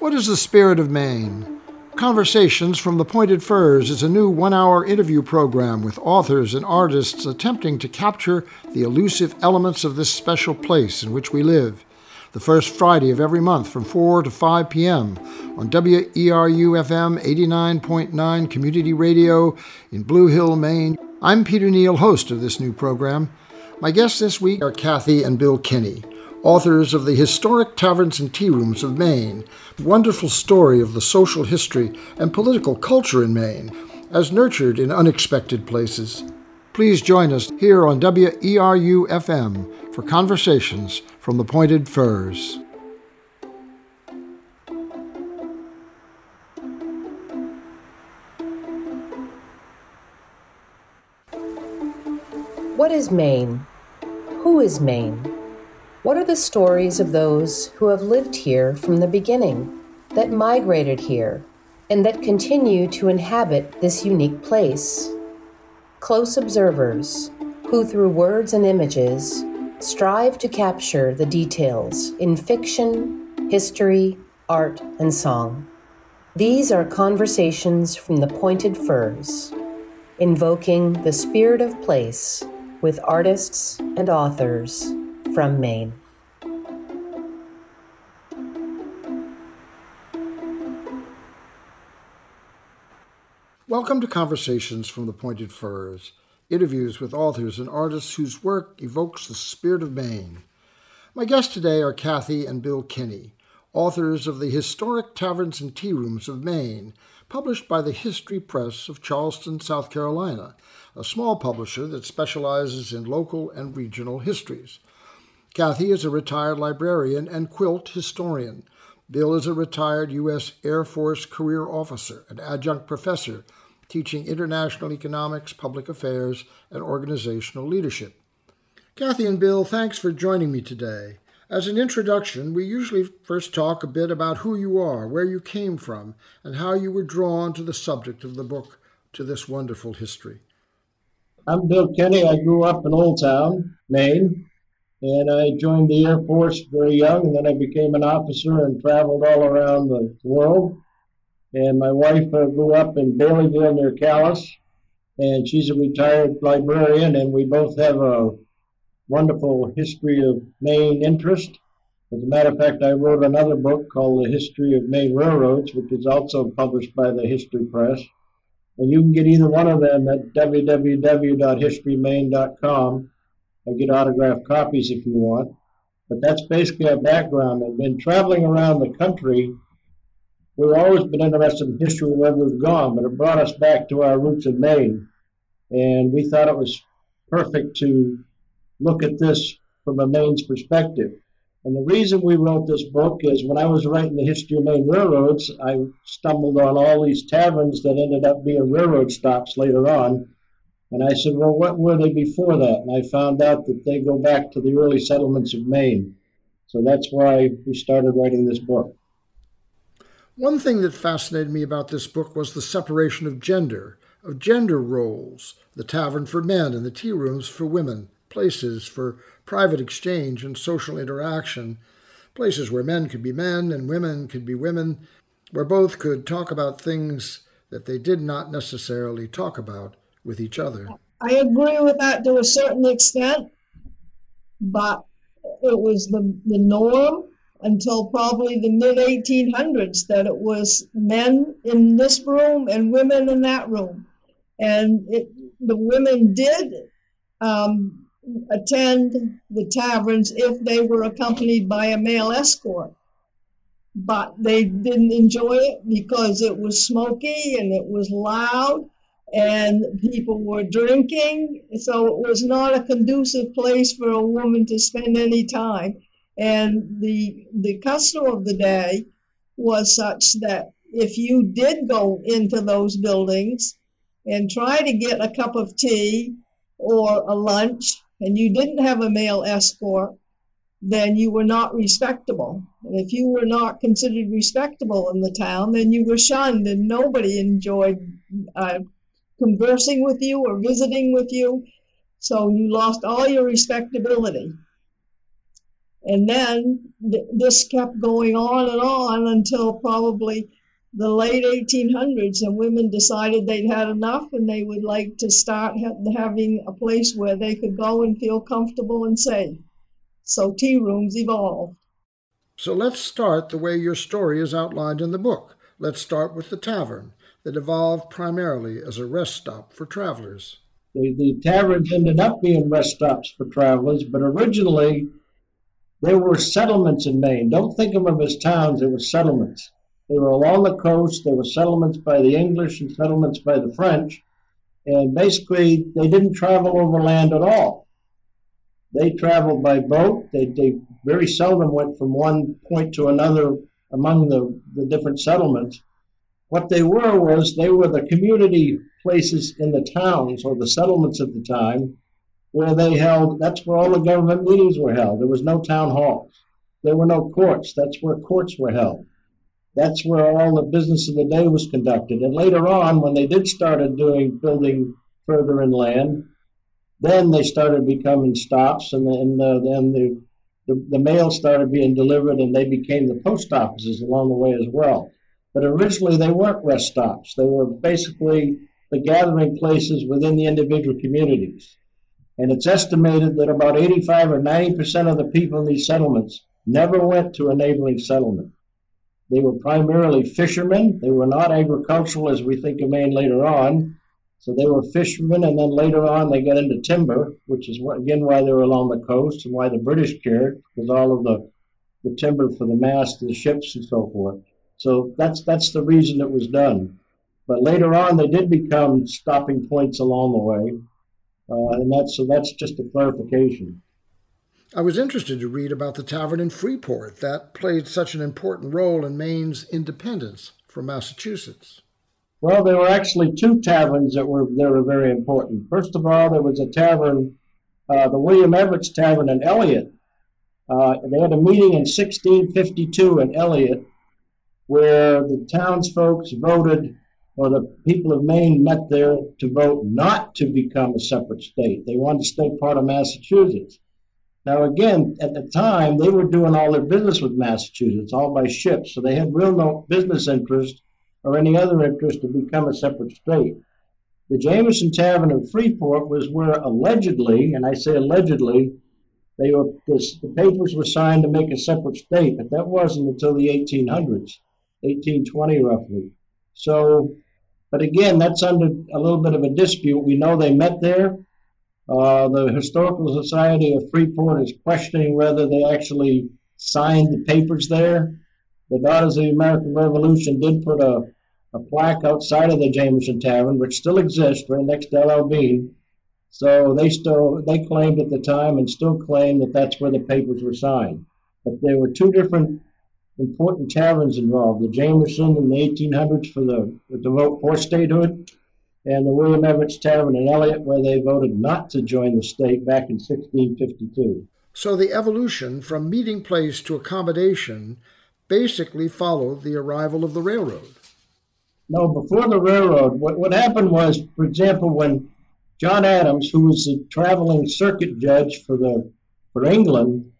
What is the spirit of Maine? Conversations from the Pointed Firs is a new one hour interview program with authors and artists attempting to capture the elusive elements of this special place in which we live. The first Friday of every month from 4 to 5 p.m. on WERU FM 89.9 Community Radio in Blue Hill, Maine. I'm Peter Neal, host of this new program. My guests this week are Kathy and Bill Kinney authors of the Historic Taverns and Tea Rooms of Maine, wonderful story of the social history and political culture in Maine, as nurtured in unexpected places. Please join us here on WERU FM for conversations from the Pointed Firs. What is Maine? Who is Maine? What are the stories of those who have lived here from the beginning, that migrated here, and that continue to inhabit this unique place? Close observers, who through words and images strive to capture the details in fiction, history, art, and song. These are conversations from the pointed firs, invoking the spirit of place with artists and authors from Maine. Welcome to Conversations from the Pointed Firs, interviews with authors and artists whose work evokes the spirit of Maine. My guests today are Kathy and Bill Kinney, authors of the Historic Taverns and Tea Rooms of Maine, published by the History Press of Charleston, South Carolina, a small publisher that specializes in local and regional histories. Kathy is a retired librarian and quilt historian. Bill is a retired U.S. Air Force career officer and adjunct professor teaching international economics, public affairs, and organizational leadership. Kathy and Bill, thanks for joining me today. As an introduction, we usually first talk a bit about who you are, where you came from, and how you were drawn to the subject of the book, to this wonderful history. I'm Bill Kinney. I grew up in Old Town, Maine, and I joined the Air Force very young, and then I became an officer and traveled all around the world. And my wife uh, grew up in Baileyville near Calais, and she's a retired librarian, and we both have a wonderful history of Maine interest. As a matter of fact, I wrote another book called The History of Maine Railroads, which is also published by the History Press. And you can get either one of them at www.historymaine.com I get autographed copies if you want. But that's basically our background. I've been traveling around the country. We've always been interested in history where we've gone, but it brought us back to our roots in Maine. And we thought it was perfect to look at this from a Maine's perspective. And the reason we wrote this book is when I was writing the history of Maine railroads, I stumbled on all these taverns that ended up being railroad stops later on. And I said, Well, what were they before that? And I found out that they go back to the early settlements of Maine. So that's why we started writing this book. One thing that fascinated me about this book was the separation of gender, of gender roles the tavern for men and the tea rooms for women, places for private exchange and social interaction, places where men could be men and women could be women, where both could talk about things that they did not necessarily talk about with each other. I agree with that to a certain extent, but it was the, the norm until probably the mid 1800s that it was men in this room and women in that room. And it, the women did um, attend the taverns if they were accompanied by a male escort. But they didn't enjoy it because it was smoky and it was loud and people were drinking. So it was not a conducive place for a woman to spend any time. And the the custom of the day was such that if you did go into those buildings and try to get a cup of tea or a lunch and you didn't have a male escort, then you were not respectable. And if you were not considered respectable in the town, then you were shunned and nobody enjoyed uh, conversing with you or visiting with you. So you lost all your respectability. And then th- this kept going on and on until probably the late 1800s, and women decided they'd had enough and they would like to start ha- having a place where they could go and feel comfortable and safe. So tea rooms evolved. So let's start the way your story is outlined in the book. Let's start with the tavern that evolved primarily as a rest stop for travelers. The, the taverns ended up being rest stops for travelers, but originally there were settlements in Maine. Don't think of them as towns, they were settlements. They were along the coast. There were settlements by the English and settlements by the French. And basically, they didn't travel overland at all. They traveled by boat. They, they very seldom went from one point to another among the, the different settlements. What they were was they were the community places in the towns or the settlements at the time where they held, that's where all the government meetings were held. There was no town halls. There were no courts. That's where courts were held. That's where all the business of the day was conducted. And later on, when they did started doing building further inland, then they started becoming stops, and then the, then the, the, the mail started being delivered, and they became the post offices along the way as well. But originally, they weren't rest stops. They were basically the gathering places within the individual communities. And it's estimated that about 85 or 90 percent of the people in these settlements never went to a neighboring settlement. They were primarily fishermen. They were not agricultural as we think of Maine later on. So they were fishermen, and then later on they got into timber, which is again why they were along the coast and why the British cared, because all of the, the timber for the mast of the ships and so forth. So that's that's the reason it was done. But later on, they did become stopping points along the way, uh, and that's so that's just a clarification. I was interested to read about the tavern in Freeport that played such an important role in Maine's independence from Massachusetts. Well, there were actually two taverns that were that were very important. First of all, there was a tavern, uh, the William Evarts Tavern in Eliot. Uh, they had a meeting in 1652 in Eliot where the townsfolk voted, or the people of Maine met there to vote not to become a separate state. They wanted to stay part of Massachusetts. Now, again, at the time, they were doing all their business with Massachusetts, all by ship, so they had real no business interest or any other interest to become a separate state. The Jameson Tavern in Freeport was where allegedly, and I say allegedly, they were this, the papers were signed to make a separate state, but that wasn't until the 1800s, 1820 roughly. So, but again, that's under a little bit of a dispute. We know they met there. Uh, the Historical Society of Freeport is questioning whether they actually signed the papers there. The Daughters of the American Revolution did put a, a plaque outside of the Jameson Tavern, which still exists right next to L.L. Bean. So they still they claimed at the time and still claim that that's where the papers were signed. But there were two different important taverns involved: the Jameson in the 1800s for the, the vote for statehood, and the William Evarts Tavern in Eliot, where they voted not to join the state back in 1652. So the evolution from meeting place to accommodation basically followed the arrival of the railroad. No, before the railroad, what, what happened was, for example, when John Adams, who was a traveling circuit judge for the for England,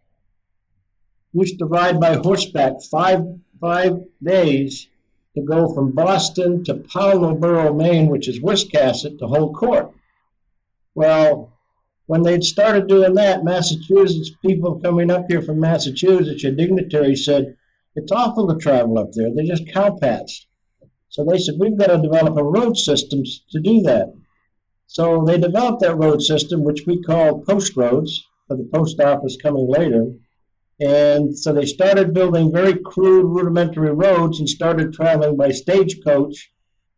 used to ride by horseback five five days to go from Boston to Pownalborough, Maine, which is Wiscasset, to hold court. Well, when they'd started doing that, Massachusetts people coming up here from Massachusetts, your dignitaries said, it's awful to travel up there. They're just cowpats. So they said, we've got to develop a road system to do that. So they developed that road system, which we call post roads, for the post office coming later. And so they started building very crude, rudimentary roads and started traveling by stagecoach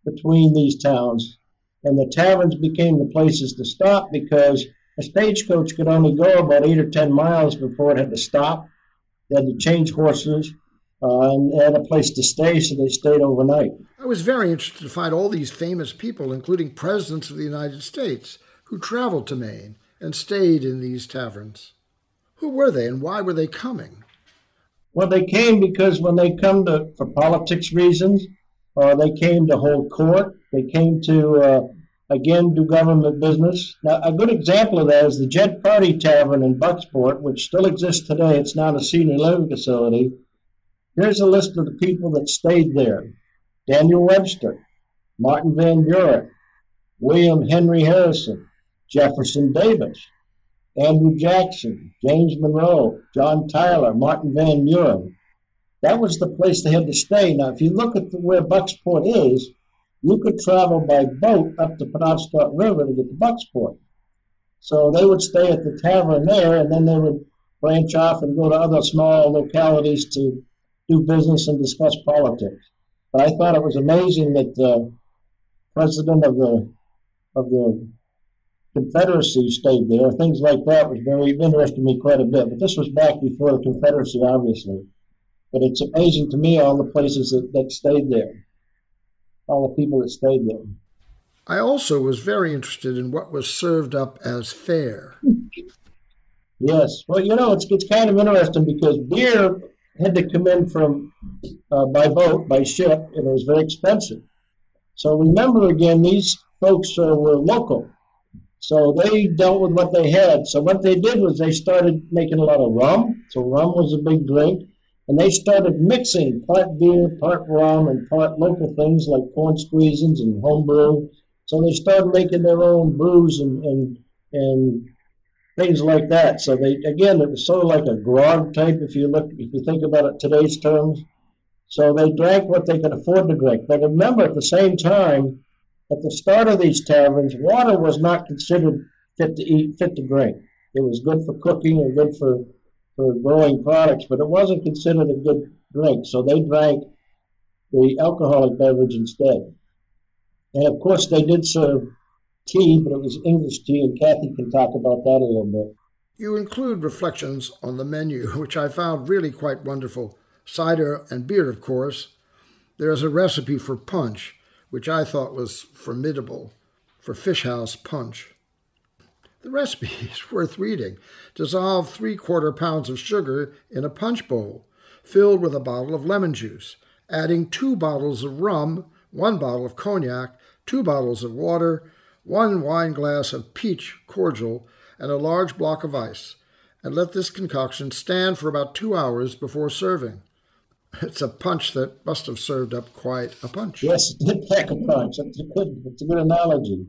between these towns. And the taverns became the places to stop because a stagecoach could only go about eight or ten miles before it had to stop. They had to change horses uh, and had a place to stay, so they stayed overnight. I was very interested to find all these famous people, including presidents of the United States, who traveled to Maine and stayed in these taverns. Who were they and why were they coming? Well, they came because when they come to for politics reasons, or they came to hold court, they came to uh, again, do government business. Now, a good example of that is the Jed Prouty Tavern in Bucksport, which still exists today. It's not a senior living facility. Here's a list of the people that stayed there Daniel Webster, Martin Van Buren, William Henry Harrison, Jefferson Davis, Andrew Jackson, James Monroe, John Tyler, Martin Van Buren. That was the place they had to stay. Now, if you look at the, where Bucksport is, you could travel by boat up the Penobscot River to get to Bucksport. So they would stay at the tavern there, and then they would branch off and go to other small localities to do business and discuss politics. But I thought it was amazing that the president of the of the Confederacy stayed there. Things like that was very interested me quite a bit. But this was back before the Confederacy, obviously. But it's amazing to me all the places that, that stayed there all the people that stayed there. I also was very interested in what was served up as fare. Yes, well, you know, it's it's kind of interesting because beer had to come in from uh, by boat, by ship, and it was very expensive. So remember again, these folks uh, were local, so they dealt with what they had. So what they did was they started making a lot of rum. So rum was a big drink. And they started mixing part beer, part rum, and part local things like corn squeezins and homebrew. So they started making their own brews and, and, and things like that. So they again, it was sort of like a grog type if you look if you think about it today's terms. So they drank what they could afford to drink. But remember, at the same time, at the start of these taverns, water was not considered fit to eat, fit to drink. It was good for cooking and good for for growing products, but it wasn't considered a good drink, so they drank the alcoholic beverage instead. And of course, they did serve tea, but it was English tea, and Kathy can talk about that a little bit. You include reflections on the menu, which I found really quite wonderful. Cider and beer, of course. There's a recipe for punch, which I thought was formidable, for fish house punch. The recipe is worth reading. Dissolve three quarter pounds of sugar in a punch bowl, filled with a bottle of lemon juice, adding two bottles of rum, one bottle of cognac, two bottles of water, one wine glass of peach cordial, and a large block of ice, and let this concoction stand for about two hours before serving. It's a punch that must have served up quite a punch. Yes, it did pack a punch. It's a good, it's a good analogy.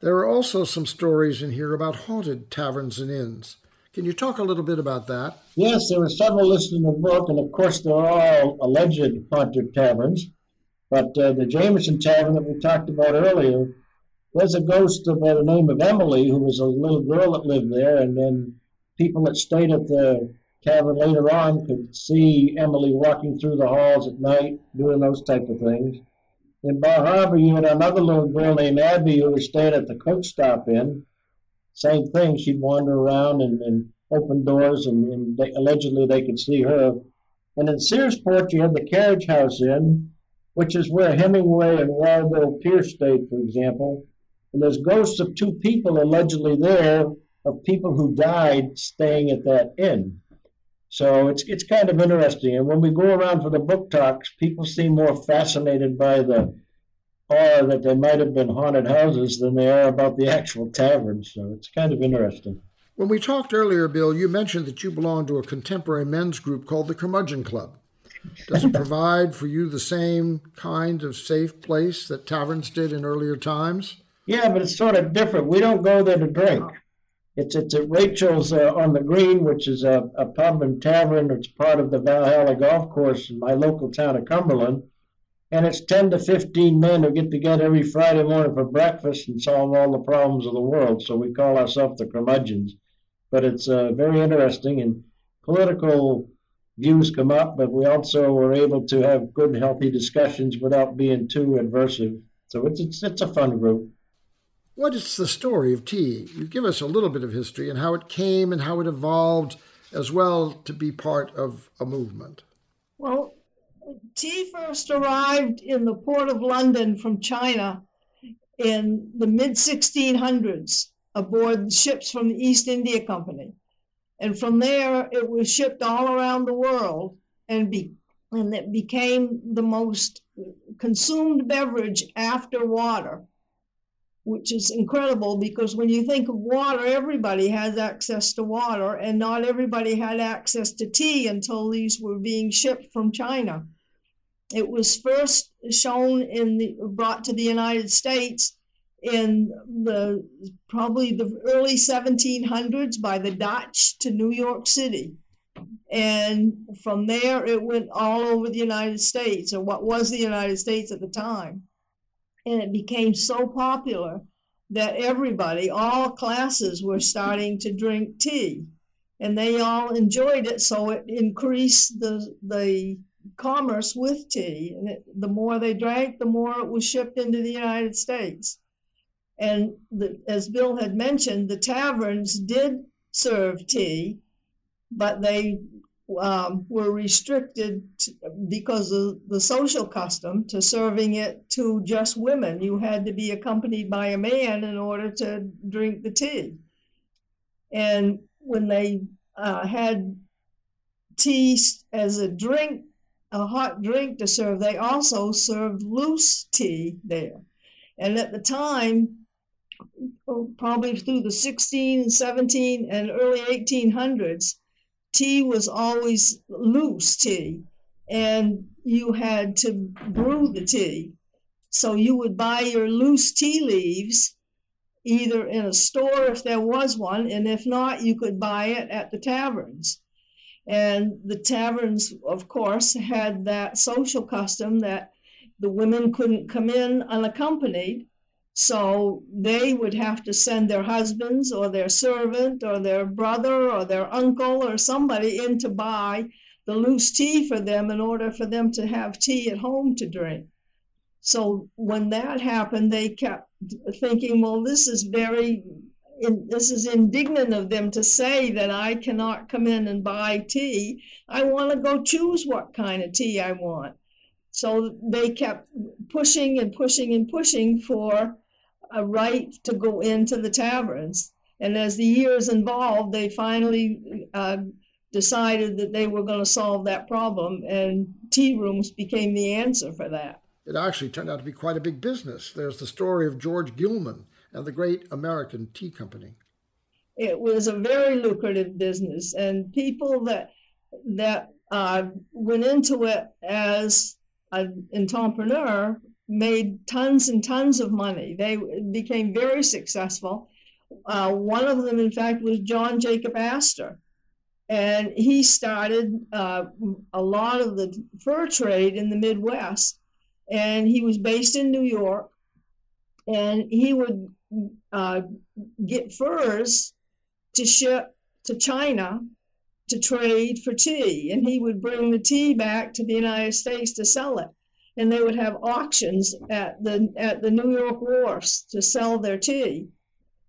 There are also some stories in here about haunted taverns and inns. Can you talk a little bit about that? Yes, there are several listed in the book, and of course, they're all alleged haunted taverns. But uh, the Jameson Tavern that we talked about earlier, there's a ghost by the name of Emily, who was a little girl that lived there, and then people that stayed at the tavern later on could see Emily walking through the halls at night, doing those type of things. In Bar Harbor, you had another little girl named Abby who was staying at the coach stop in. Same thing, she'd wander around and, and open doors, and, and they, allegedly they could see her. And in Searsport, you had the carriage house in, which is where Hemingway and Waldo Peirce stayed, for example. And there's ghosts of two people allegedly there, of people who died staying at that inn. So it's it's kind of interesting. And when we go around for the book talks, people seem more fascinated by the awe that they might have been haunted houses than they are about the actual taverns. So it's kind of interesting. When we talked earlier, Bill, you mentioned that you belong to a contemporary men's group called the Curmudgeon Club. Does it provide for you the same kind of safe place that taverns did in earlier times? Yeah, but it's sort of different. We don't go there to drink. It's it's at Rachel's uh, on the Green, which is a, a pub and tavern. It's part of the Val Halla Golf Course in my local town of Cumberland. And it's 10 to 15 men who get together every Friday morning for breakfast and solve all the problems of the world. So we call ourselves the curmudgeons. But it's uh, very interesting, and political views come up, but we also are able to have good, healthy discussions without being too adversive. So it's, it's, it's a fun group. What is the story of tea? You give us a little bit of history and how it came and how it evolved as well to be part of a movement. Well, tea first arrived in the port of London from China in the mid 1600s aboard ships from the East India Company. And from there, it was shipped all around the world and, be, and it became the most consumed beverage after water which is incredible because when you think of water, everybody has access to water, and not everybody had access to tea until these were being shipped from China. It was first shown in the brought to the United States in the probably the early 1700s by the Dutch to New York City. And from there, it went all over the United States, or what was the United States at the time. And it became so popular that everybody, all classes, were starting to drink tea. And they all enjoyed it, so it increased the, the commerce with tea. And it, the more they drank, the more it was shipped into the United States. And the, as Bill had mentioned, the taverns did serve tea, but they um, were restricted to, because of the social custom to serving it to just women. You had to be accompanied by a man in order to drink the tea. And when they uh, had tea as a drink, a hot drink to serve, they also served loose tea there. And at the time, oh, probably through the 16, 17, and early 1800s, tea was always loose tea, and you had to brew the tea. So you would buy your loose tea leaves either in a store if there was one, and if not, you could buy it at the taverns. And the taverns, of course, had that social custom that the women couldn't come in unaccompanied. So they would have to send their husbands or their servant or their brother or their uncle or somebody in to buy the loose tea for them in order for them to have tea at home to drink. So when that happened, they kept thinking, well, this is very, this is indignant of them to say that I cannot come in and buy tea. I want to go choose what kind of tea I want. So they kept pushing and pushing and pushing for a right to go into the taverns. And as the years involved, they finally uh, decided that they were going to solve that problem, and tea rooms became the answer for that. It actually turned out to be quite a big business. There's the story of George Gilman and the Great American Tea Company. It was a very lucrative business, and people that that uh, went into it as an entrepreneur made tons and tons of money. They became very successful. Uh, one of them, in fact, was John Jacob Astor. And he started uh, a lot of the fur trade in the Midwest. And he was based in New York. And he would uh, get furs to ship to China to trade for tea. And he would bring the tea back to the United States to sell it and they would have auctions at the at the New York wharfs to sell their tea,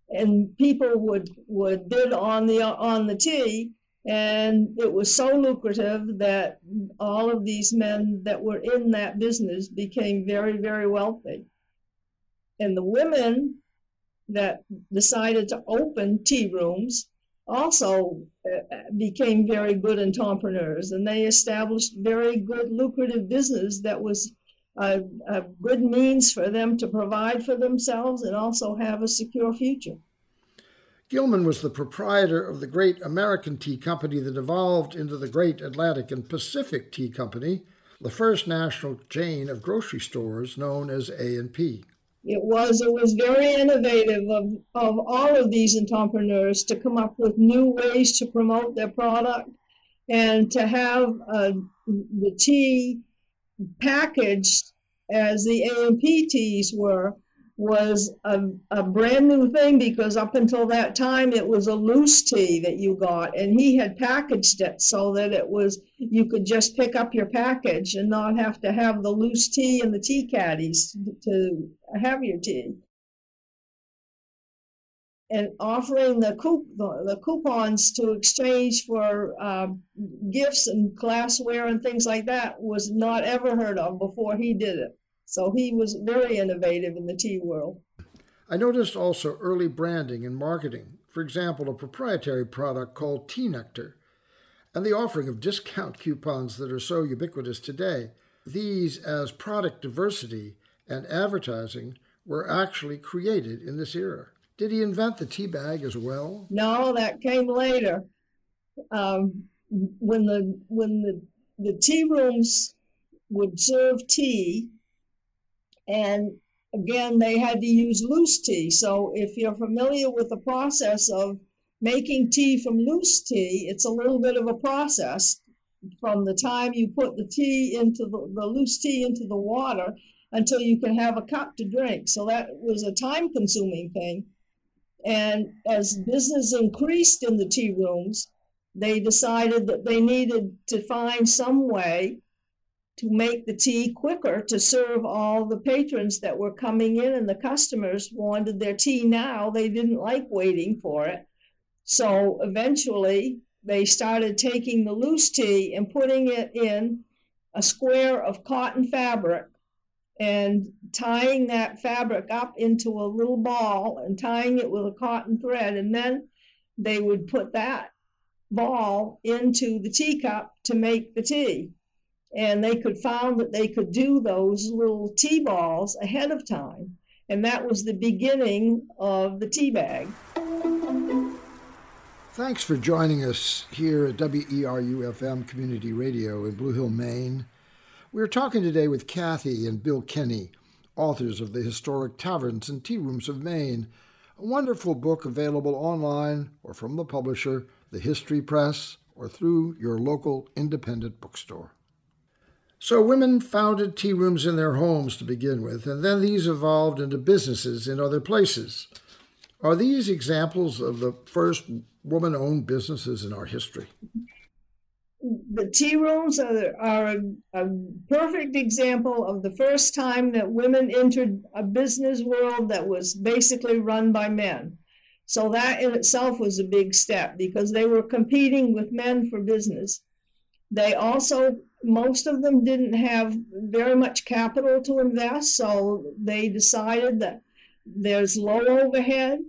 and people would would bid on the on the tea, and it was so lucrative that all of these men that were in that business became very very wealthy, and the women that decided to open tea rooms also uh, became very good entrepreneurs and they established very good lucrative business that was a, a, good means for them to provide for themselves and also have a secure future. Gilman was the proprietor of the Great American Tea Company that evolved into the Great Atlantic and Pacific Tea Company, the first national chain of grocery stores known as A&P. It was it was very innovative of, of all of these entrepreneurs to come up with new ways to promote their product and to have uh, the tea packaged as the A&P teas were was a, a brand new thing because up until that time it was a loose tea that you got and he had packaged it so that it was you could just pick up your package and not have to have the loose tea and the tea caddies to have your tea. And offering the, coup- the, coupons to exchange for uh, gifts and glassware and things like that was not ever heard of before he did it so he was very innovative in the tea world. I noticed also early branding and marketing, for example, a proprietary product called Tea Nectar, and the offering of discount coupons that are so ubiquitous today. These, as product diversity and advertising, were actually created in this era. Did he invent the tea bag as well? No, that came later. Um, when the when the the tea rooms would serve tea, and again they had to use loose tea. So if you're familiar with the process of making tea from loose tea, it's a little bit of a process from the time you put the tea into the, the loose tea into the water until you can have a cup to drink. So that was a time consuming thing. And as business increased in the tea rooms, they decided that they needed to find some way to make the tea quicker to serve all the patrons that were coming in and the customers wanted their tea now. They didn't like waiting for it. So eventually they started taking the loose tea and putting it in a square of cotton fabric and tying that fabric up into a little ball and tying it with a cotton thread. And then they would put that ball into the teacup to make the tea. And they could found that they could do those little tea balls ahead of time. And that was the beginning of the tea bag. Thanks for joining us here at WERU FM Community Radio in Blue Hill, Maine. We're talking today with Kathy and Bill Kinney, authors of the historic Taverns and Tea Rooms of Maine, a wonderful book available online or from the publisher, the History Press, or through your local independent bookstore. So, women founded tea rooms in their homes to begin with, and then these evolved into businesses in other places. Are these examples of the first woman owned businesses in our history? The tea rooms are, are a, a, perfect example of the first time that women entered a business world that was basically run by men. So that in itself was a big step because they were competing with men for business. They also, most of them didn't have very much capital to invest, so they decided that there's low overhead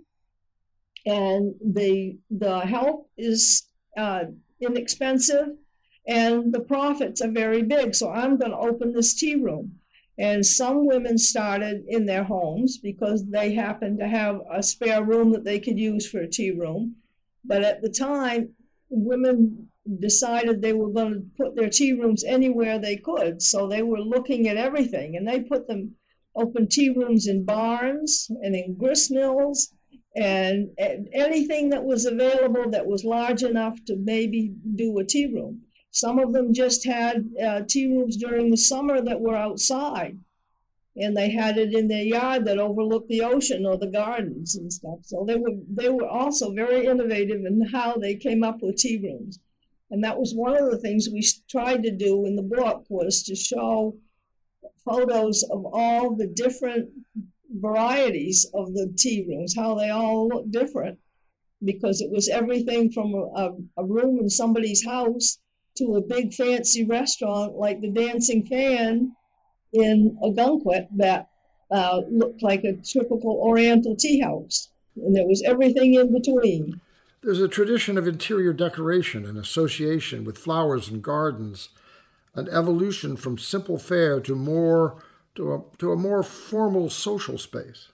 and the the help is uh, inexpensive and the profits are very big. So i'm going to open this tea room. And some women started in their homes because they happened to have a spare room that they could use for a tea room. But at the time women decided they were going to put their tea rooms anywhere they could so they were looking at everything and they put them open tea rooms in barns and in grist mills and, and anything that was available that was large enough to maybe do a tea room. Some of them just had uh, tea rooms during the summer that were outside, and they had it in their yard that overlooked the ocean or the gardens and stuff. So they were they were also very innovative in how they came up with tea rooms, and that was one of the things we tried to do in the book was to show photos of all the different varieties of the tea rooms, how they all look different, because it was everything from a, a room in somebody's house to a big fancy restaurant like the Dancing Fan in Ogunquit that uh, looked like a typical Oriental tea house. And there was everything in between. There's a tradition of interior decoration and association with flowers and gardens, an evolution from simple fare to more to a, to a more formal social space?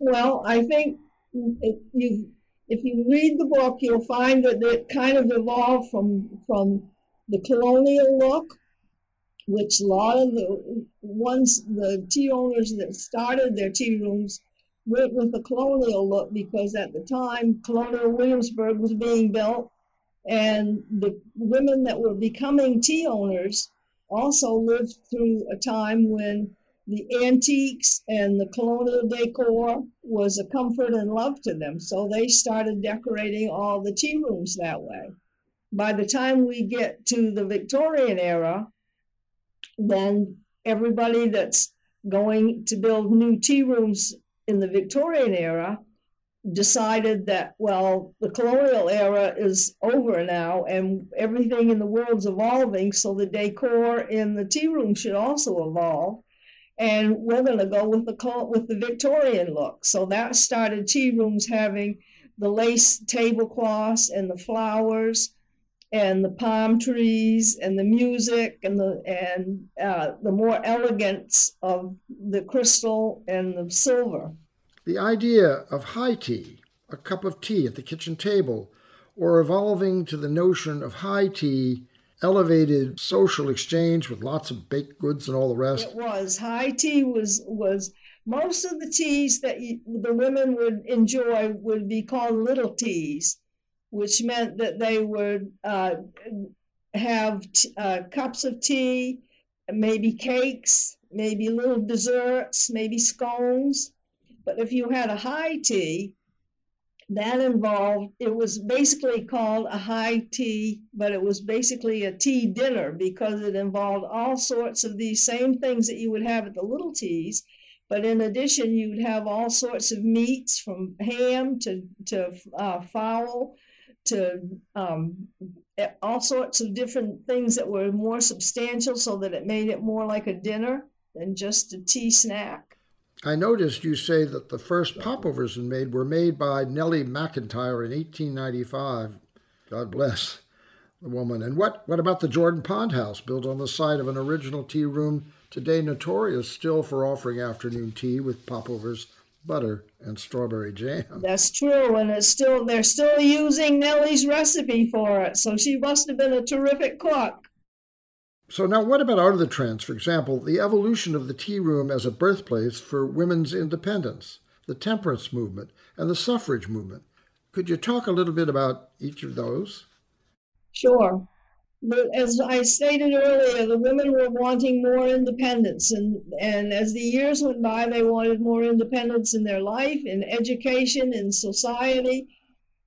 Well, I think if you if you read the book, you'll find that it kind of evolved from from the colonial look, which a lot of the ones the tea owners that started their tea rooms went with the colonial look because at the time Colonial Williamsburg was being built, and the women that were becoming tea owners also lived through a time when the antiques and the colonial decor was a comfort and love to them. So they started decorating all the tea rooms that way. By the time we get to the Victorian era, then everybody that's going to build new tea rooms in the Victorian era decided that, well, the colonial era is over now and everything in the world's evolving, so the decor in the tea room should also evolve. And we're going to go with the with the Victorian look. So that started tea rooms having the lace tablecloths and the flowers and the palm trees and the music and the and uh, the more elegance of the crystal and the silver. The idea of high tea, a cup of tea at the kitchen table, or evolving to the notion of high tea, elevated social exchange with lots of baked goods and all the rest. It was high tea was was most of the teas that you, the women would enjoy would be called little teas which meant that they would uh, have t- uh, cups of tea, maybe cakes, maybe little desserts, maybe scones. But if you had a high tea, that involved, it was basically called a high tea, but it was basically a tea dinner because it involved all sorts of these same things that you would have at the little teas. But in addition, you'd have all sorts of meats from ham to, to uh, fowl to um, all sorts of different things that were more substantial so that it made it more like a dinner than just a tea snack. I noticed you say that the first popovers made were made by Nellie McIntire in 1895. God bless the woman. And what, what about the Jordan Pond House, built on the site of an original tea room, today notorious still for offering afternoon tea with popovers butter and strawberry jam. That's true, and it's still they're still using Nellie's recipe for it. So she must have been a terrific cook. So now what about out of the trends? For example, the evolution of the tea room as a birthplace for women's independence, the temperance movement, and the suffrage movement. Could you talk a little bit about each of those? Sure as I stated earlier, the women were wanting more independence, and and as the years went by, they wanted more independence in their life, in education, in society,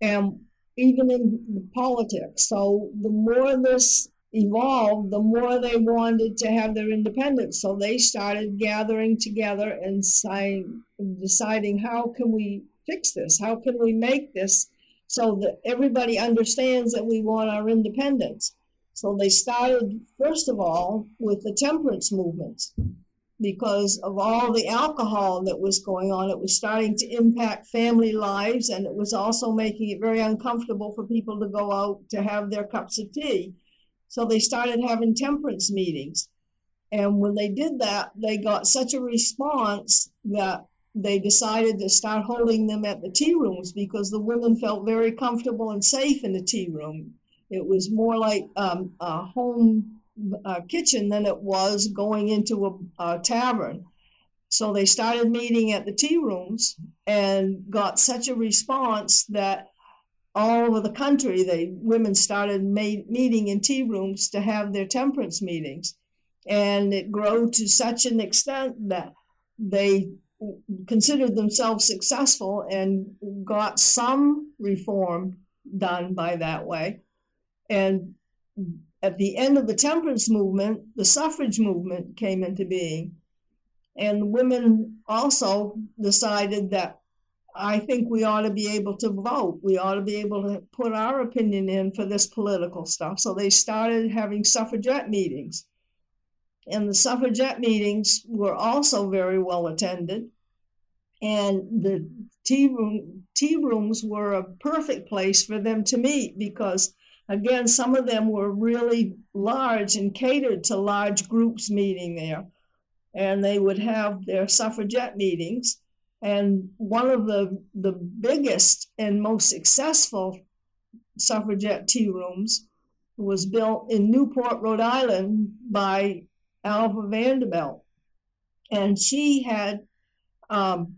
and even in politics. So the more this evolved, the more they wanted to have their independence. So they started gathering together and saying, deciding how can we fix this? How can we make this so that everybody understands that we want our independence? So they started, first of all, with the temperance movement because of all the alcohol that was going on. It was starting to impact family lives and it was also making it very uncomfortable for people to go out to have their cups of tea. So they started having temperance meetings. And when they did that, they got such a response that they decided to start holding them at the tea rooms because the women felt very comfortable and safe in the tea room. It was more like um, a home uh, kitchen than it was going into a, a tavern. So they started meeting at the tea rooms and got such a response that all over the country, the women started made, meeting in tea rooms to have their temperance meetings. And it grew to such an extent that they considered themselves successful and got some reform done by that way. And at the end of the temperance movement, the suffrage movement came into being. And women also decided that I think we ought to be able to vote. We ought to be able to put our opinion in for this political stuff. So they started having suffragette meetings. And the suffragette meetings were also very well attended. And the tea room tea rooms were a perfect place for them to meet because Again, some of them were really large and catered to large groups meeting there. And they would have their suffragette meetings. And one of the, the biggest and most successful suffragette tea rooms was built in Newport, Rhode Island by Alva Vanderbilt. And she had um,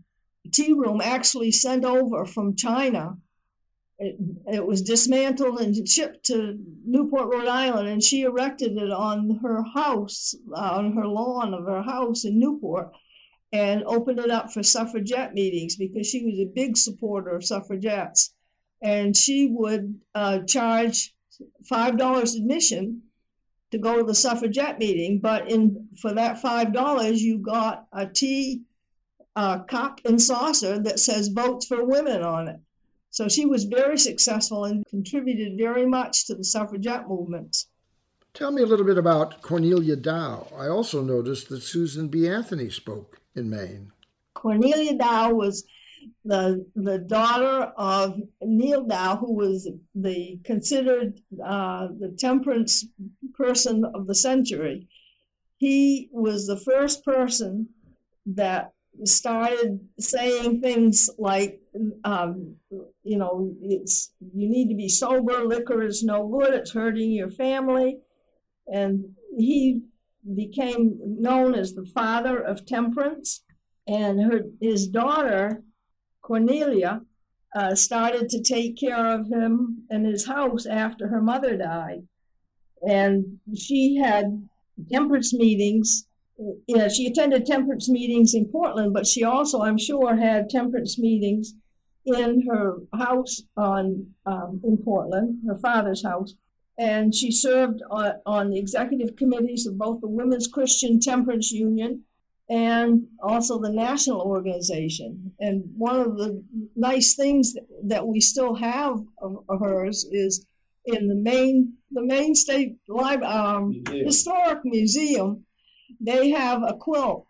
tea room actually sent over from China it, it was dismantled and shipped to Newport, Rhode Island, and she erected it on her house, uh, on her lawn of her house in Newport, and opened it up for suffragette meetings because she was a big supporter of suffragettes. And she would uh, charge $5 admission to go to the suffragette meeting, but in for that $5, you got a tea uh, cup and saucer that says votes for women on it. So she was very successful and contributed very much to the suffragette movement. Tell me a little bit about Cornelia Dow. I also noticed that Susan B. Anthony spoke in Maine. Cornelia Dow was the the daughter of Neal Dow, who was the considered uh, the temperance person of the century. He was the first person that started saying things like, um, you know, it's you need to be sober. Liquor is no good. It's hurting your family, and he became known as the father of temperance. And her his daughter Cornelia uh, started to take care of him and his house after her mother died, and she had temperance meetings yeah, she attended temperance meetings in Portland, but she also, I'm sure, had temperance meetings in her house on um, in Portland, her father's house, and she served on, on the executive committees of both the Women's Christian Temperance Union and also the national organization. And one of the nice things that we still have of, hers is in the main the Maine State Library um, Historic Museum they have a quilt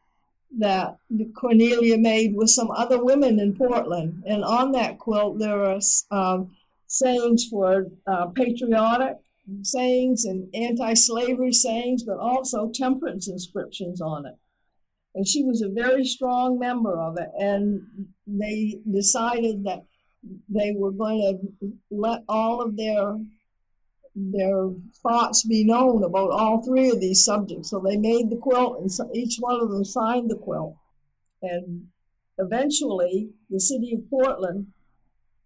that Cornelia made with some other women in Portland. And on that quilt, there are um, sayings for uh, patriotic sayings and anti slavery sayings, but also temperance inscriptions on it. And she was a very strong member of it. And they decided that they were going to let all of their their thoughts be known about all three of these subjects. So they made the quilt, and so each one of them signed the quilt. And eventually, the city of Portland,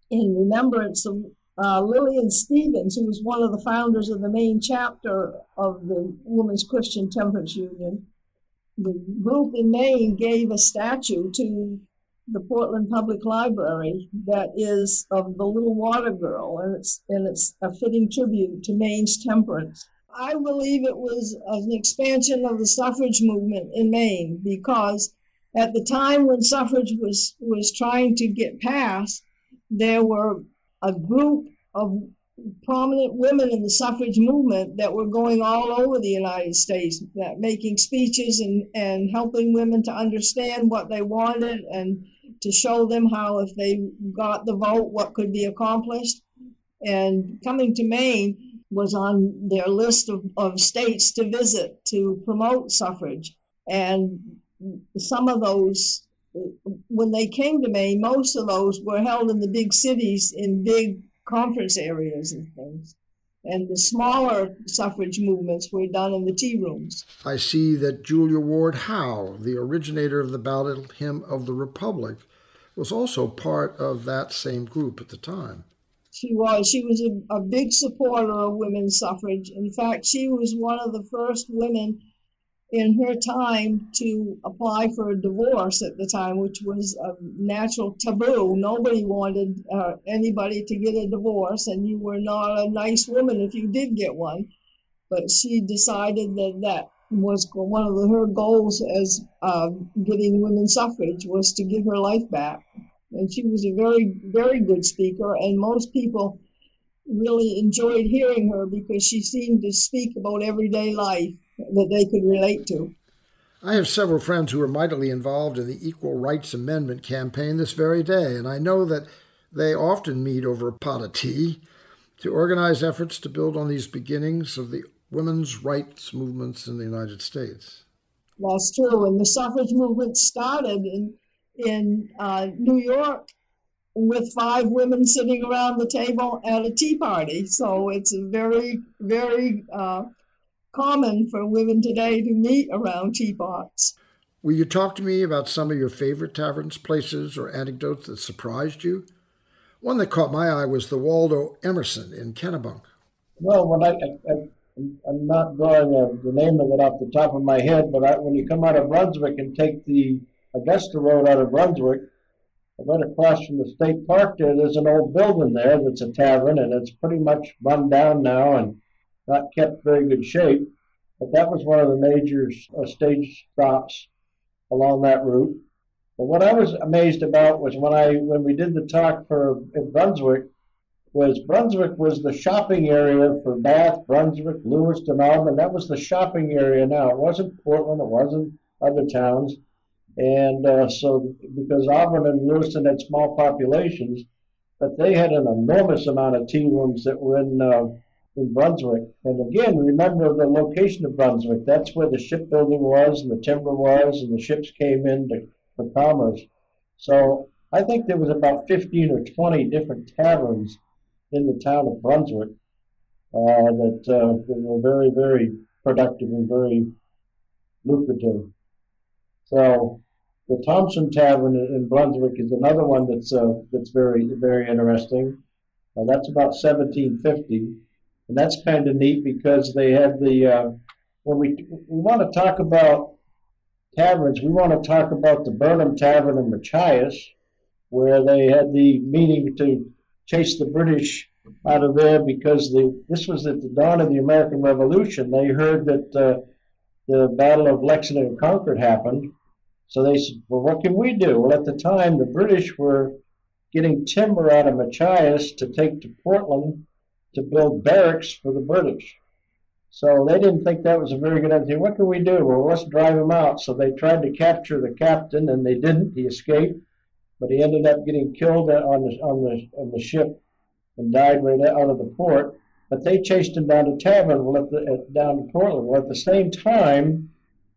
in remembrance of uh, Lillian Stevens, who was one of the founders of the Maine chapter of the Women's Christian Temperance Union, the group in Maine gave a statue to the Portland Public Library that is of the Little Water Girl, and it's and it's a fitting tribute to Maine's temperance. I believe it was an expansion of the suffrage movement in Maine because at the time when suffrage was was trying to get passed, there were a group of prominent women in the suffrage movement that were going all over the United States, that making speeches and, and helping women to understand what they wanted and to show them how, if they got the vote, what could be accomplished. And coming to Maine was on their list of, of states to visit to promote suffrage. And some of those, when they came to Maine, most of those were held in the big cities in big conference areas and things and the smaller suffrage movements were done in the tea rooms. I see that Julia Ward Howe, the originator of the battle hymn of the Republic, was also part of that same group at the time. She was. She was a, a big supporter of women's suffrage. In fact, she was one of the first women in her time to apply for a divorce at the time, which was a natural taboo. Nobody wanted uh, anybody to get a divorce, and you were not a nice woman if you did get one. But she decided that that was one of the, her goals as uh, getting women's suffrage was to give her life back. And she was a very, very good speaker, and most people really enjoyed hearing her because she seemed to speak about everyday life that they could relate to. I have several friends who are mightily involved in the Equal Rights Amendment campaign this very day, and I know that they often meet over a pot of tea to organize efforts to build on these beginnings of the women's rights movements in the United States. That's true. And the suffrage movement started in, in uh, New York with five women sitting around the table at a tea party. So it's a very, very uh, common for women today to meet around teapots. Will you talk to me about some of your favorite taverns, places, or anecdotes that surprised you? One that caught my eye was the Waldo Emerson in Kennebunk. Well, when I, I, I'm not drawing a, the name of it off the top of my head, but I, when you come out of Brunswick and take the Augusta Road out of Brunswick, right across from the state park there, there's an old building there that's a tavern, and it's pretty much run down now and not kept very good shape. But that was one of the major uh, stage stops along that route. But what I was amazed about was when I when we did the talk for in Brunswick, was Brunswick was the shopping area for Bath, Brunswick, Lewiston, Auburn. That was the shopping area now. It wasn't Portland, it wasn't other towns. And uh, so, because Auburn and Lewiston had small populations, but they had an enormous amount of tea rooms that were in uh, in Brunswick. And again, remember the location of Brunswick. That's where the shipbuilding was, and the timber was, and the ships came in to, for commerce. So I think there was about 15 or 20 different taverns in the town of Brunswick uh, that, uh, that were very, very productive and very lucrative. So the Thompson Tavern in Brunswick is another one that's uh, that's very very interesting. Uh, that's about 1750, and that's kind of neat because they had the uh, when we we want to talk about taverns, we want to talk about the Burnham Tavern in Machias, where they had the meeting to chase the British out of there because the this was at the dawn of the American Revolution. They heard that uh, the Battle of Lexington and Concord happened. So they said, well, what can we do? Well, at the time, the British were getting timber out of Machias to take to Portland to build barracks for the British. So they didn't think that was a very good idea. What can we do? Well, let's drive him out. So they tried to capture the captain, and they didn't. He escaped, but he ended up getting killed on the on the on the ship and died right out of the port. But they chased him down to Tavern, the, down to Portland. Well, at the same time,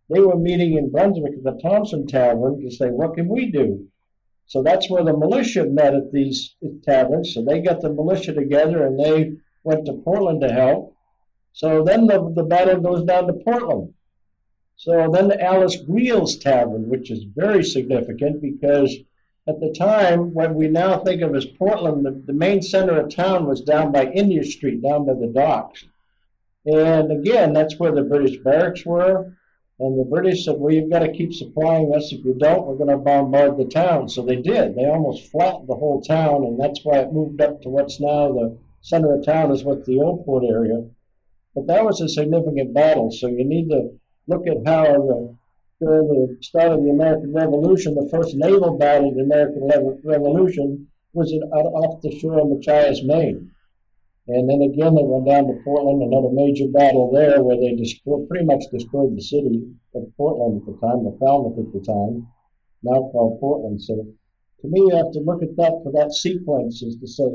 they were meeting in Brunswick at the Thompson Tavern to say, what can we do? So that's where the militia met at these taverns. So they got the militia together and they went to Portland to help. So then the, the battle goes down to Portland. So then the Alice Greele's Tavern, which is very significant because at the time, what we now think of as Portland, the, the main center of town was down by India Street, down by the docks. And again, that's where the British barracks were. And the British said, well, you've got to keep supplying us. If you don't, we're going to bombard the town. So they did. They almost flattened the whole town, and that's why it moved up to what's now the center of town is what the old port area. But that was a significant battle. So you need to look at how the during the start of the American Revolution, the first naval battle of the American Revolution was off the shore of Machias, Maine. And then again, they went down to Portland, another major battle there where they destroyed, pretty much destroyed the city of Portland at the time, the Falmouth at the time, now called Portland. So to me, you have to look at that for that sequence is to say,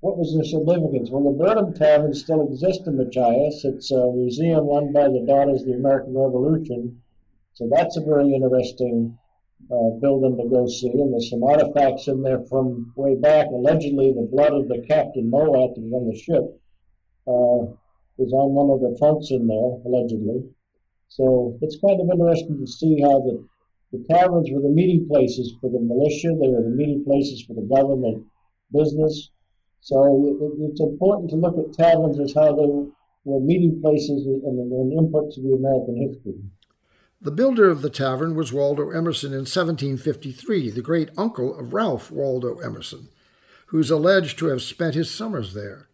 what was the significance? Well, the Burnham Tavern still exists in Machias. It's a museum run by the Daughters of the American Revolution so that's a very interesting uh, building to go see. And there's some artifacts in there from way back. Allegedly, the blood of the Captain Moat was on the ship uh, is on one of the trunks in there, allegedly. So it's kind of interesting to see how the, the taverns were the meeting places for the militia, they were the meeting places for the government business. So it, it's important to look at taverns as how they were meeting places and, and input to the American history. The builder of the tavern was Waldo Emerson in 1753, the great uncle of Ralph Waldo Emerson, who's alleged to have spent his summers there.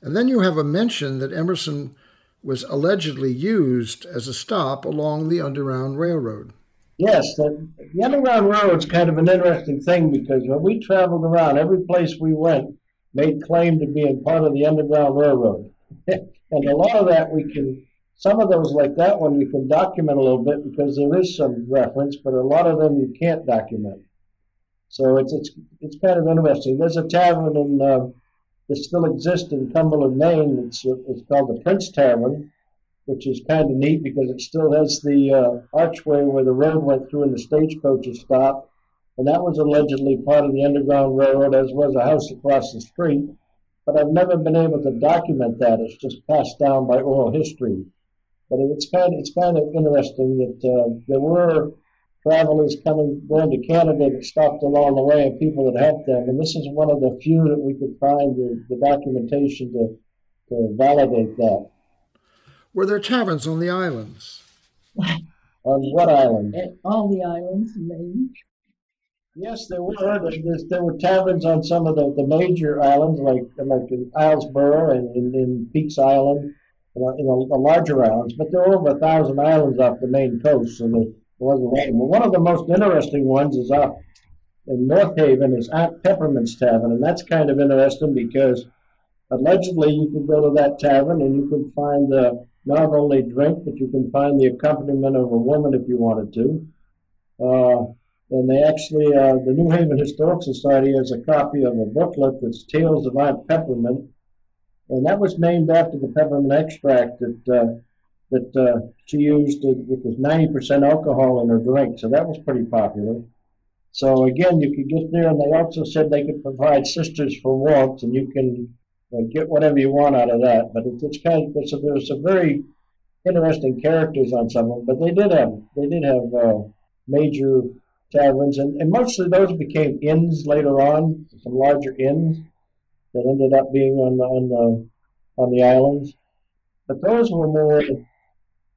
And then you have a mention that Emerson was allegedly used as a stop along the Underground Railroad. Yes, the, the Underground Railroad's kind of an interesting thing because when we traveled around, every place we went made claim to being part of the Underground Railroad. and a lot of that we can some of those, like that one, you can document a little bit because there is some reference, but a lot of them you can't document. So it's it's it's kind of interesting. There's a tavern in uh, that still exists in Cumberland, Maine. It's it's called the Prince Tavern, which is kind of neat because it still has the uh, archway where the road went through and the stagecoaches stopped. And that was allegedly part of the Underground Railroad, as was a house across the street. But I've never been able to document that. It's just passed down by oral history. But it's kind of, it's kind of interesting that uh, there were travelers coming going to Canada that stopped along the way and people that helped them. And this is one of the few that we could find the, the documentation to, to validate that. Were there taverns on the islands? on what island? At all the islands in Maine. Yes, there were. There, there were taverns on some of the, the major islands, like like in Islesboro and in, in Peaks Island in the, the larger islands, but there are over a thousand islands off the Maine coast, so there wasn't Well, one of the most interesting ones is off in North Haven is Aunt Peppermint's Tavern, and that's kind of interesting because allegedly you could go to that tavern and you could find uh, not only drink, but you can find the accompaniment of a woman if you wanted to. Uh, and they actually, uh, the New Haven Historic Society has a copy of a booklet that's Tales of Aunt Peppermint, and that was named after the peppermint extract that uh, that uh, she used, which was 90% alcohol in her drink. So that was pretty popular. So again, you could get there, and they also said they could provide sisters for warmth, and you can uh, get whatever you want out of that. But it's, it's kind of there's, there's some very interesting characters on some of them. But they did have they did have uh, major taverns, and, and mostly those became inns later on, some larger inns that ended up being on the on the on the islands. But those were more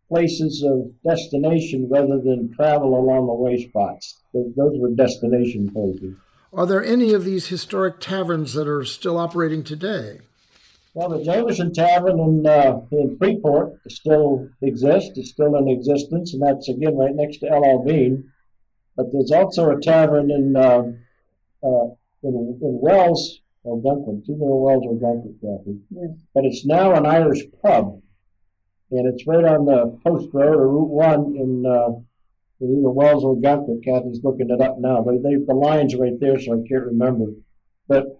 places of destination rather than travel along the way spots. Those were destination places. Are there any of these historic taverns that are still operating today? Well, the Jameson Tavern in, uh, in Freeport still exists. It's still in existence, and that's again right next to L.L. Bean. But there's also a tavern in uh, uh, in, in Wells or Dunklin. It's either Wells or Dunklin, Kathy. Yeah. But it's now an Irish pub and it's right on the post road or Route One in, uh, either Wells or Gunther. Kathy's looking it up now, but they, the line's right there, so I can't remember. But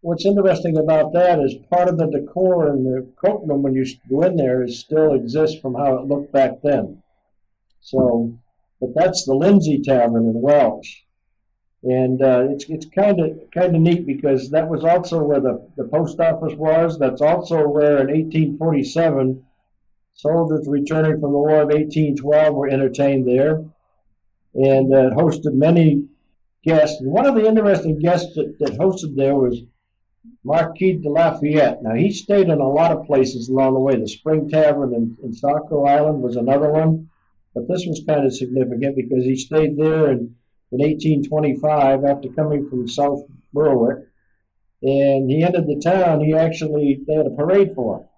what's interesting about that is part of the decor in the coat room when you go in there is still exists from how it looked back then. So, but that's the Lindsay Tavern in Wells. And uh, it's it's kind of kind of neat because that was also where the, the post office was. That's also where in 1847 Soldiers returning from the War of 1812 were entertained there and uh, hosted many guests. And one of the interesting guests that, that hosted there was Marquis de Lafayette. Now, he stayed in a lot of places along the way. The Spring Tavern in, in Saco Island was another one, but this was kind of significant because he stayed there in, in 1825 after coming from South Berwick. And he entered the town. He actually, they had a parade for him.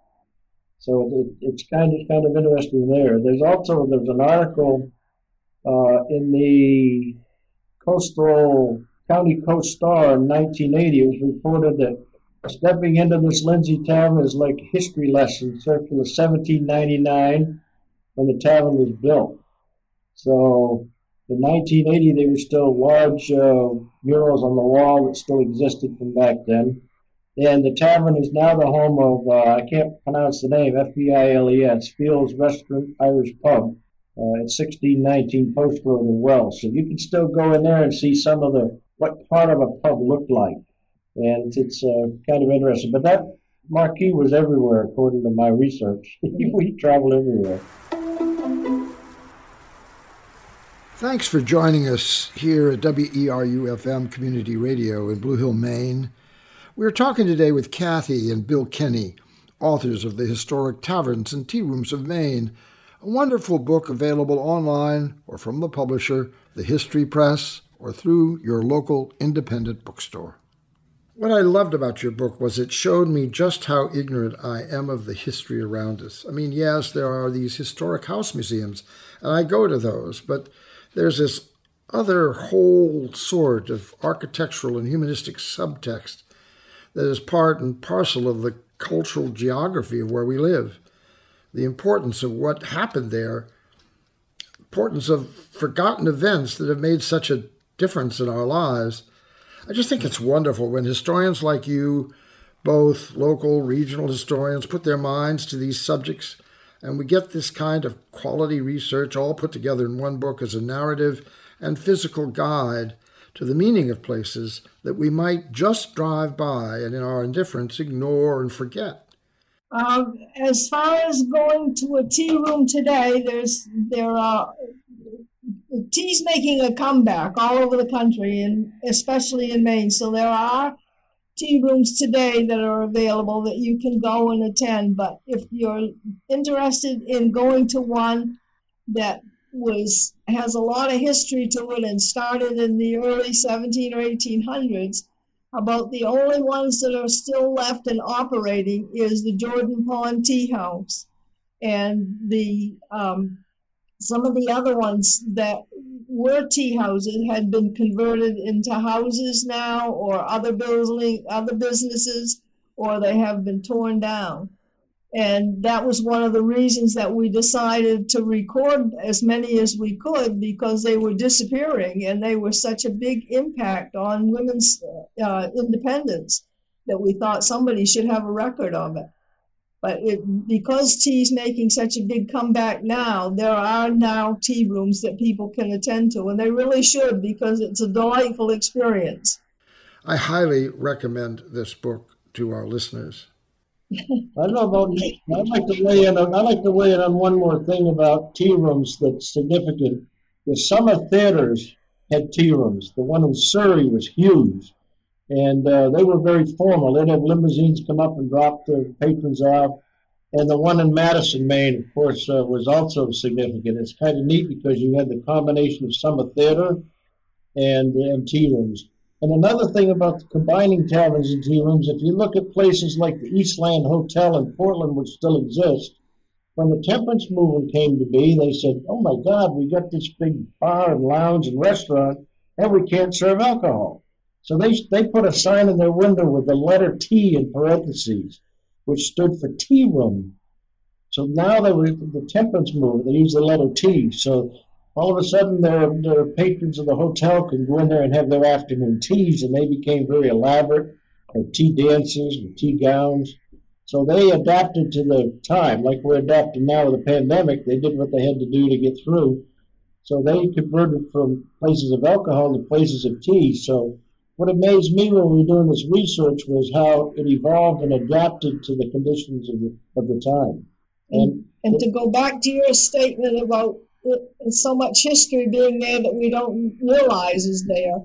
So it, it's kind of kind of interesting there. There's also there's an article uh, in the Coastal County Coast Star in 1980. It was reported that stepping into this Lindsay Tavern is like a history lesson, circa 1799 when the tavern was built. So in 1980, there were still large uh, murals on the wall that still existed from back then. And the tavern is now the home of, uh, I can't pronounce the name, F B I L E S, Fields Restaurant Irish Pub uh, at 1619 Post Road in Wells. So you can still go in there and see some of the, what part of a pub looked like. And it's uh, kind of interesting. But that marquee was everywhere, according to my research. we travel everywhere. Thanks for joining us here at WERU FM Community Radio in Blue Hill, Maine. We're talking today with Kathy and Bill Kinney, authors of The Historic Taverns and Tea Rooms of Maine, a wonderful book available online or from the publisher, The History Press, or through your local independent bookstore. What I loved about your book was it showed me just how ignorant I am of the history around us. I mean, yes, there are these historic house museums, and I go to those, but there's this other whole sort of architectural and humanistic subtext that is part and parcel of the cultural geography of where we live. The importance of what happened there, importance of forgotten events that have made such a difference in our lives. I just think it's wonderful when historians like you, both local, regional historians, put their minds to these subjects and we get this kind of quality research all put together in one book as a narrative and physical guide to the meaning of places that we might just drive by and in our indifference ignore and forget? Um, as far as going to a tea room today, there's there are tea's making a comeback all over the country and especially in Maine. So there are tea rooms today that are available that you can go and attend. But if you're interested in going to one that was has a lot of history to it and started in the early 17 or 1800s. About the only ones that are still left and operating is the Jordan Pond Tea House, and the um, some of the other ones that were tea houses had been converted into houses now, or other building, other businesses, or they have been torn down. And that was one of the reasons that we decided to record as many as we could because they were disappearing and they were such a big impact on women's uh, independence that we thought somebody should have a record of it. But it, because tea's making such a big comeback now, there are now tea rooms that people can attend to, and they really should because it's a delightful experience. I highly recommend this book to our listeners. I don't know about I'd like to weigh in. On, I'd like to weigh in on one more thing about tea rooms that's significant. The summer theaters had tea rooms. The one in Surry was huge, and uh, they were very formal. They'd have limousines come up and drop the patrons off. And the one in Madison, Maine, of course, uh, was also significant. It's kind of neat because you had the combination of summer theater and, and tea rooms. And another thing about combining taverns and tea rooms, if you look at places like the Eastland Hotel in Portland, which still exists, when the temperance movement came to be, they said, oh my God, we got this big bar and lounge and restaurant, and we can't serve alcohol. So they, they put a sign in their window with the letter T in parentheses, which stood for tea room. So now they were the temperance movement, they used the letter T. So all of a sudden their, their patrons of the hotel could go in there and have their afternoon teas, and they became very elaborate, had tea dances with tea gowns. So they adapted to the time, like we're adapting now with the pandemic. They did what they had to do to get through. So they converted from places of alcohol to places of tea. So what amazed me when we were doing this research was how it evolved and adapted to the conditions of the, of the time. And, and to go back to your statement about so much history being there that we don't realize is there.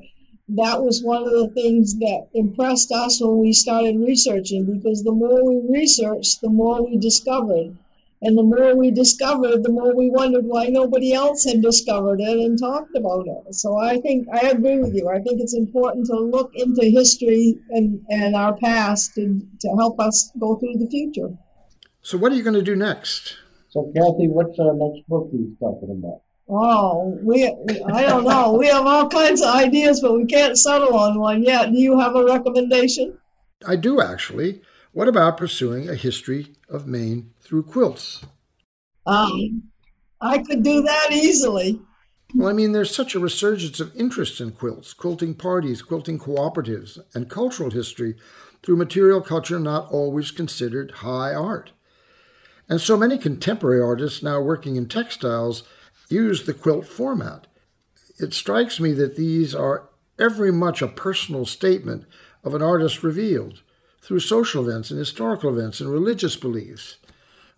That was one of the things that impressed us when we started researching because the more we researched, the more we discovered. And the more we discovered, the more we wondered why nobody else had discovered it and talked about it. So I think I agree with you. I think it's important to look into history and, and our past to, to help us go through the future. So, what are you going to do next? So, Kathy, what's our next book he's talking about? Oh, we, I don't know. we have all kinds of ideas, but we can't settle on one yet. Do you have a recommendation? I do, actually. What about pursuing a history of Maine through quilts? Um, I could do that easily. Well, I mean, there's such a resurgence of interest in quilts, quilting parties, quilting cooperatives, and cultural history through material culture not always considered high art. And so many contemporary artists now working in textiles use the quilt format. It strikes me that these are every much a personal statement of an artist revealed through social events and historical events and religious beliefs,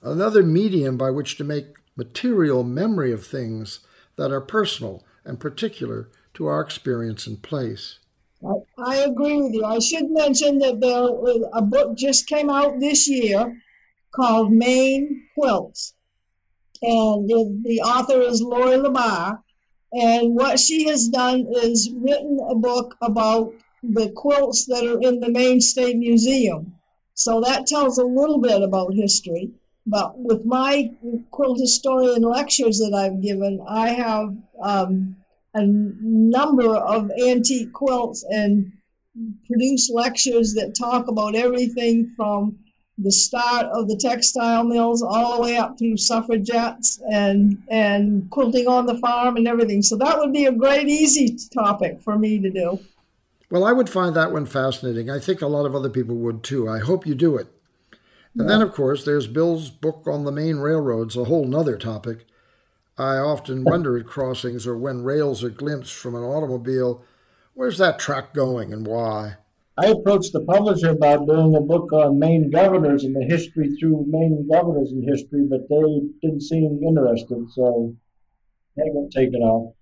another medium by which to make material memory of things that are personal and particular to our experience and place. I agree with you. I should mention that there, a book just came out this year called Maine Quilts. And the, author is Laurie LaBar. And what she has done is written a book about the quilts that are in the Maine State Museum. So that tells a little bit about history. But with my quilt historian lectures that I've given, I have um, a number of antique quilts and produce lectures that talk about everything from the start of the textile mills all the way up through suffragettes and and quilting on the farm and everything. So that would be a great easy topic for me to do. Well, I would find that one fascinating. I think a lot of other people would too. I hope you do it. And yeah. then, of course, there's Bill's book on the Maine railroads, a whole nother topic. I often wonder at crossings or when rails are glimpsed from an automobile, where's that track going and why? I approached the publisher about doing a book on Maine governors and the history through Maine governors in history, but they didn't seem interested, so they got taken off.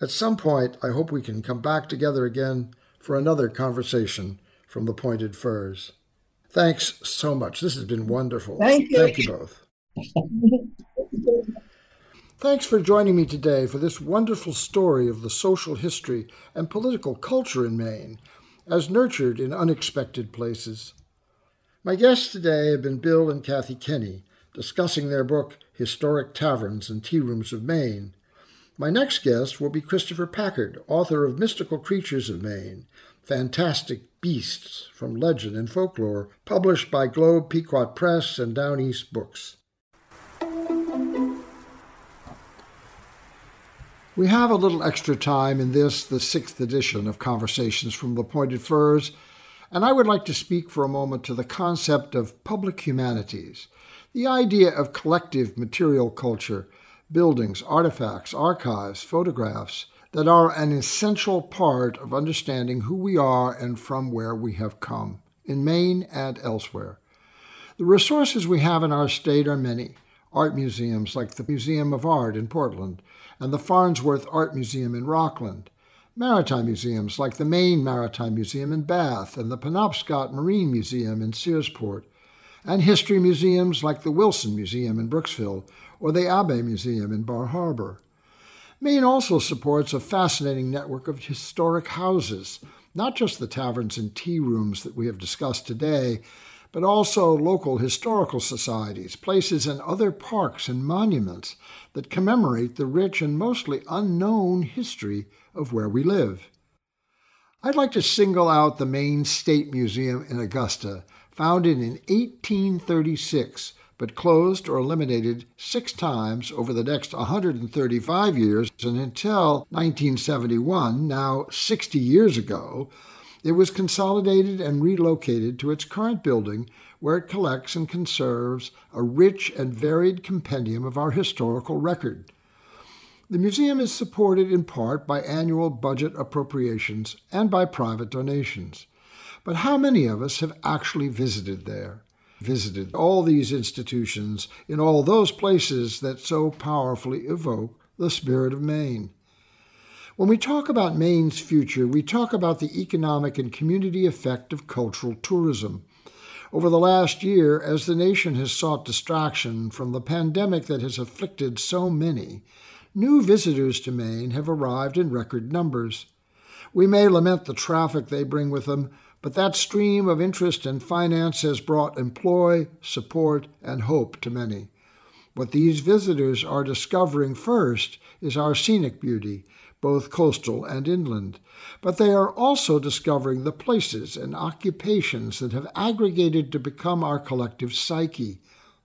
At some point, I hope we can come back together again for another conversation from the Pointed Firs. Thanks so much. This has been wonderful. Thank you. Thank you both. Thanks for joining me today for this wonderful story of the social history and political culture in Maine as nurtured in unexpected places. My guests today have been Bill and Kathy Kinney, discussing their book Historic Taverns and Tea Rooms of Maine. My next guest will be Christopher Packard, author of Mystical Creatures of Maine, Fantastic Beasts from Legend and Folklore, published by Globe Pequot Press and Down East Books. We have a little extra time in this, the sixth edition of Conversations from the Pointed Firs, and I would like to speak for a moment to the concept of public humanities, the idea of collective material culture, buildings, artifacts, archives, photographs that are an essential part of understanding who we are and from where we have come, in Maine and elsewhere. The resources we have in our state are many. Art museums like the Museum of Art in Portland and the Farnsworth Art Museum in Rockland, maritime museums like the Maine Maritime Museum in Bath and the Penobscot Marine Museum in Searsport, and history museums like the Wilson Museum in Brooksville or the Abbe Museum in Bar Harbor. Maine also supports a fascinating network of historic houses, not just the taverns and tea rooms that we have discussed today, but also local historical societies, places, and other parks and monuments that commemorate the rich and mostly unknown history of where we live. I'd like to single out the Maine State Museum in Augusta, founded in 1836 but closed or eliminated six times over the next 135 years, and until 1971, now 60 years ago, it was consolidated and relocated to its current building, where it collects and conserves a rich and varied compendium of our historical record. The museum is supported in part by annual budget appropriations and by private donations. But how many of us have actually visited there? Visited all these institutions in all those places that so powerfully evoke the spirit of Maine? When we talk about Maine's future, we talk about the economic and community effect of cultural tourism. Over the last year, as the nation has sought distraction from the pandemic that has afflicted so many, new visitors to Maine have arrived in record numbers. We may lament the traffic they bring with them, but that stream of interest and finance has brought employ, support, and hope to many. What these visitors are discovering first is our scenic beauty, both coastal and inland, but they are also discovering the places and occupations that have aggregated to become our collective psyche.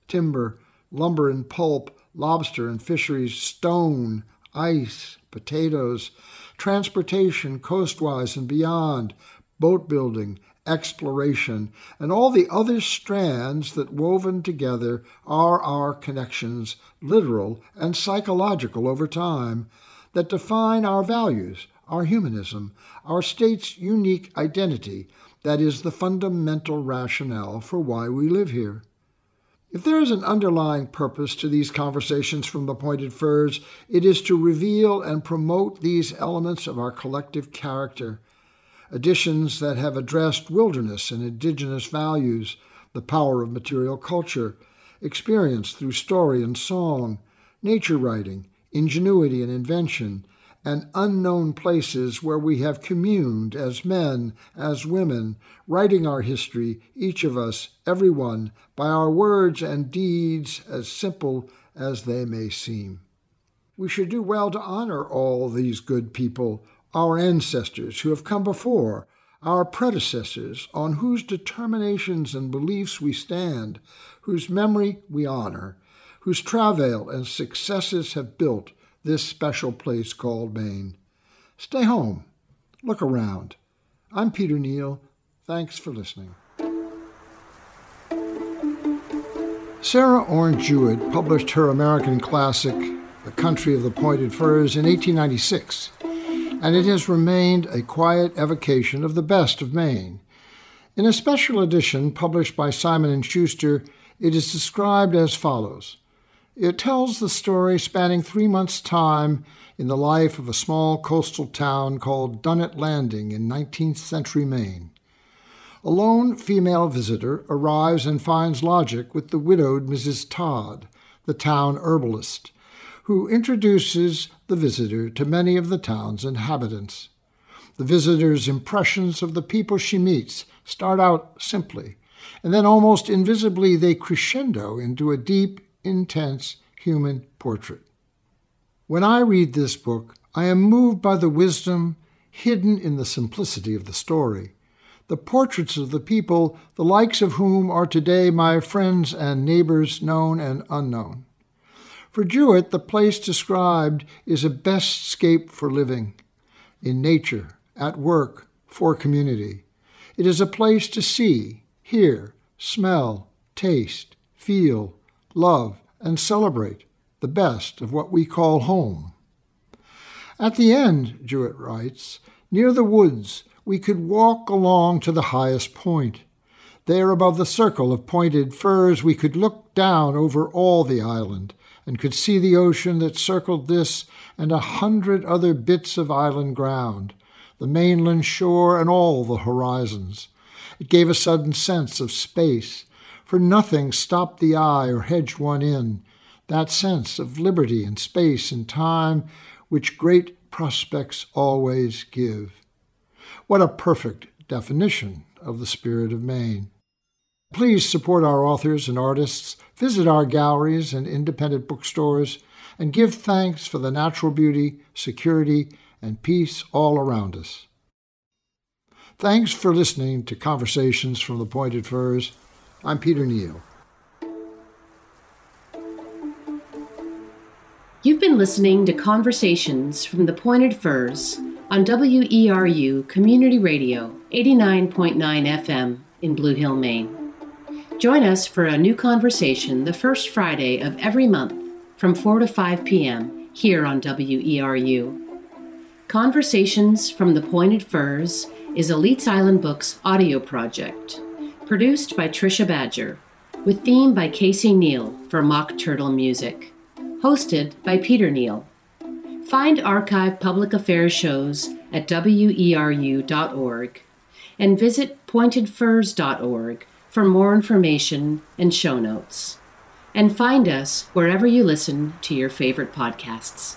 Timber, lumber and pulp, lobster and fisheries, stone, ice, potatoes, transportation coastwise and beyond, boat building, exploration, and all the other strands that woven together are our connections, literal and psychological over time, that define our values, our humanism, our state's unique identity, that is the fundamental rationale for why we live here. If there is an underlying purpose to these conversations from the Pointed Firs, it is to reveal and promote these elements of our collective character, editions that have addressed wilderness and indigenous values, the power of material culture, experience through story and song, nature writing, ingenuity and invention, and unknown places where we have communed as men, as women, writing our history, each of us, every one, by our words and deeds as simple as they may seem. We should do well to honor all these good people, our ancestors who have come before, our predecessors, on whose determinations and beliefs we stand, whose memory we honor, whose travail and successes have built this special place called Maine. Stay home. Look around. I'm Peter Neill. Thanks for listening. Sarah Orne Jewett published her American classic, The Country of the Pointed Firs, in 1896, and it has remained a quiet evocation of the best of Maine. In a special edition published by Simon & Schuster, it is described as follows. It tells the story spanning three months' time in the life of a small coastal town called Dunnet Landing in 19th century Maine. A lone female visitor arrives and finds logic with the widowed Mrs. Todd, the town herbalist, who introduces the visitor to many of the town's inhabitants. The visitor's impressions of the people she meets start out simply, and then almost invisibly they crescendo into a deep, intense human portrait. When I read this book, I am moved by the wisdom, hidden in the simplicity of the story. The portraits of the people, the likes of whom are today my friends and neighbors, known and unknown. For Jewett, the place described is a best scape for living, in nature, at work, for community. It is a place to see, hear, smell, taste, feel, love, and celebrate the best of what we call home. At the end, Jewett writes, near the woods, we could walk along to the highest point. There above the circle of pointed firs, we could look down over all the island and could see the ocean that circled this and a hundred other bits of island ground, the mainland shore and all the horizons. It gave a sudden sense of space, for nothing stopped the eye or hedged one in, that sense of liberty and space and time which great prospects always give. What a perfect definition of the spirit of Maine. Please support our authors and artists, visit our galleries and independent bookstores, and give thanks for the natural beauty, security, and peace all around us. Thanks for listening to Conversations from the Pointed Firs. I'm Peter Neill. You've been listening to Conversations from the Pointed Firs on WERU Community Radio 89.9 FM in Blue Hill, Maine. Join us for a new conversation the first Friday of every month from 4 to 5 p.m. here on WERU. Conversations from the Pointed Firs is Elites Island Books audio project, produced by Trisha Badger, with theme by Casey Neill for Mock Turtle Music, hosted by Peter Neill. Find archive public affairs shows at weru.org and visit pointedfirs.org for more information and show notes. And find us wherever you listen to your favorite podcasts.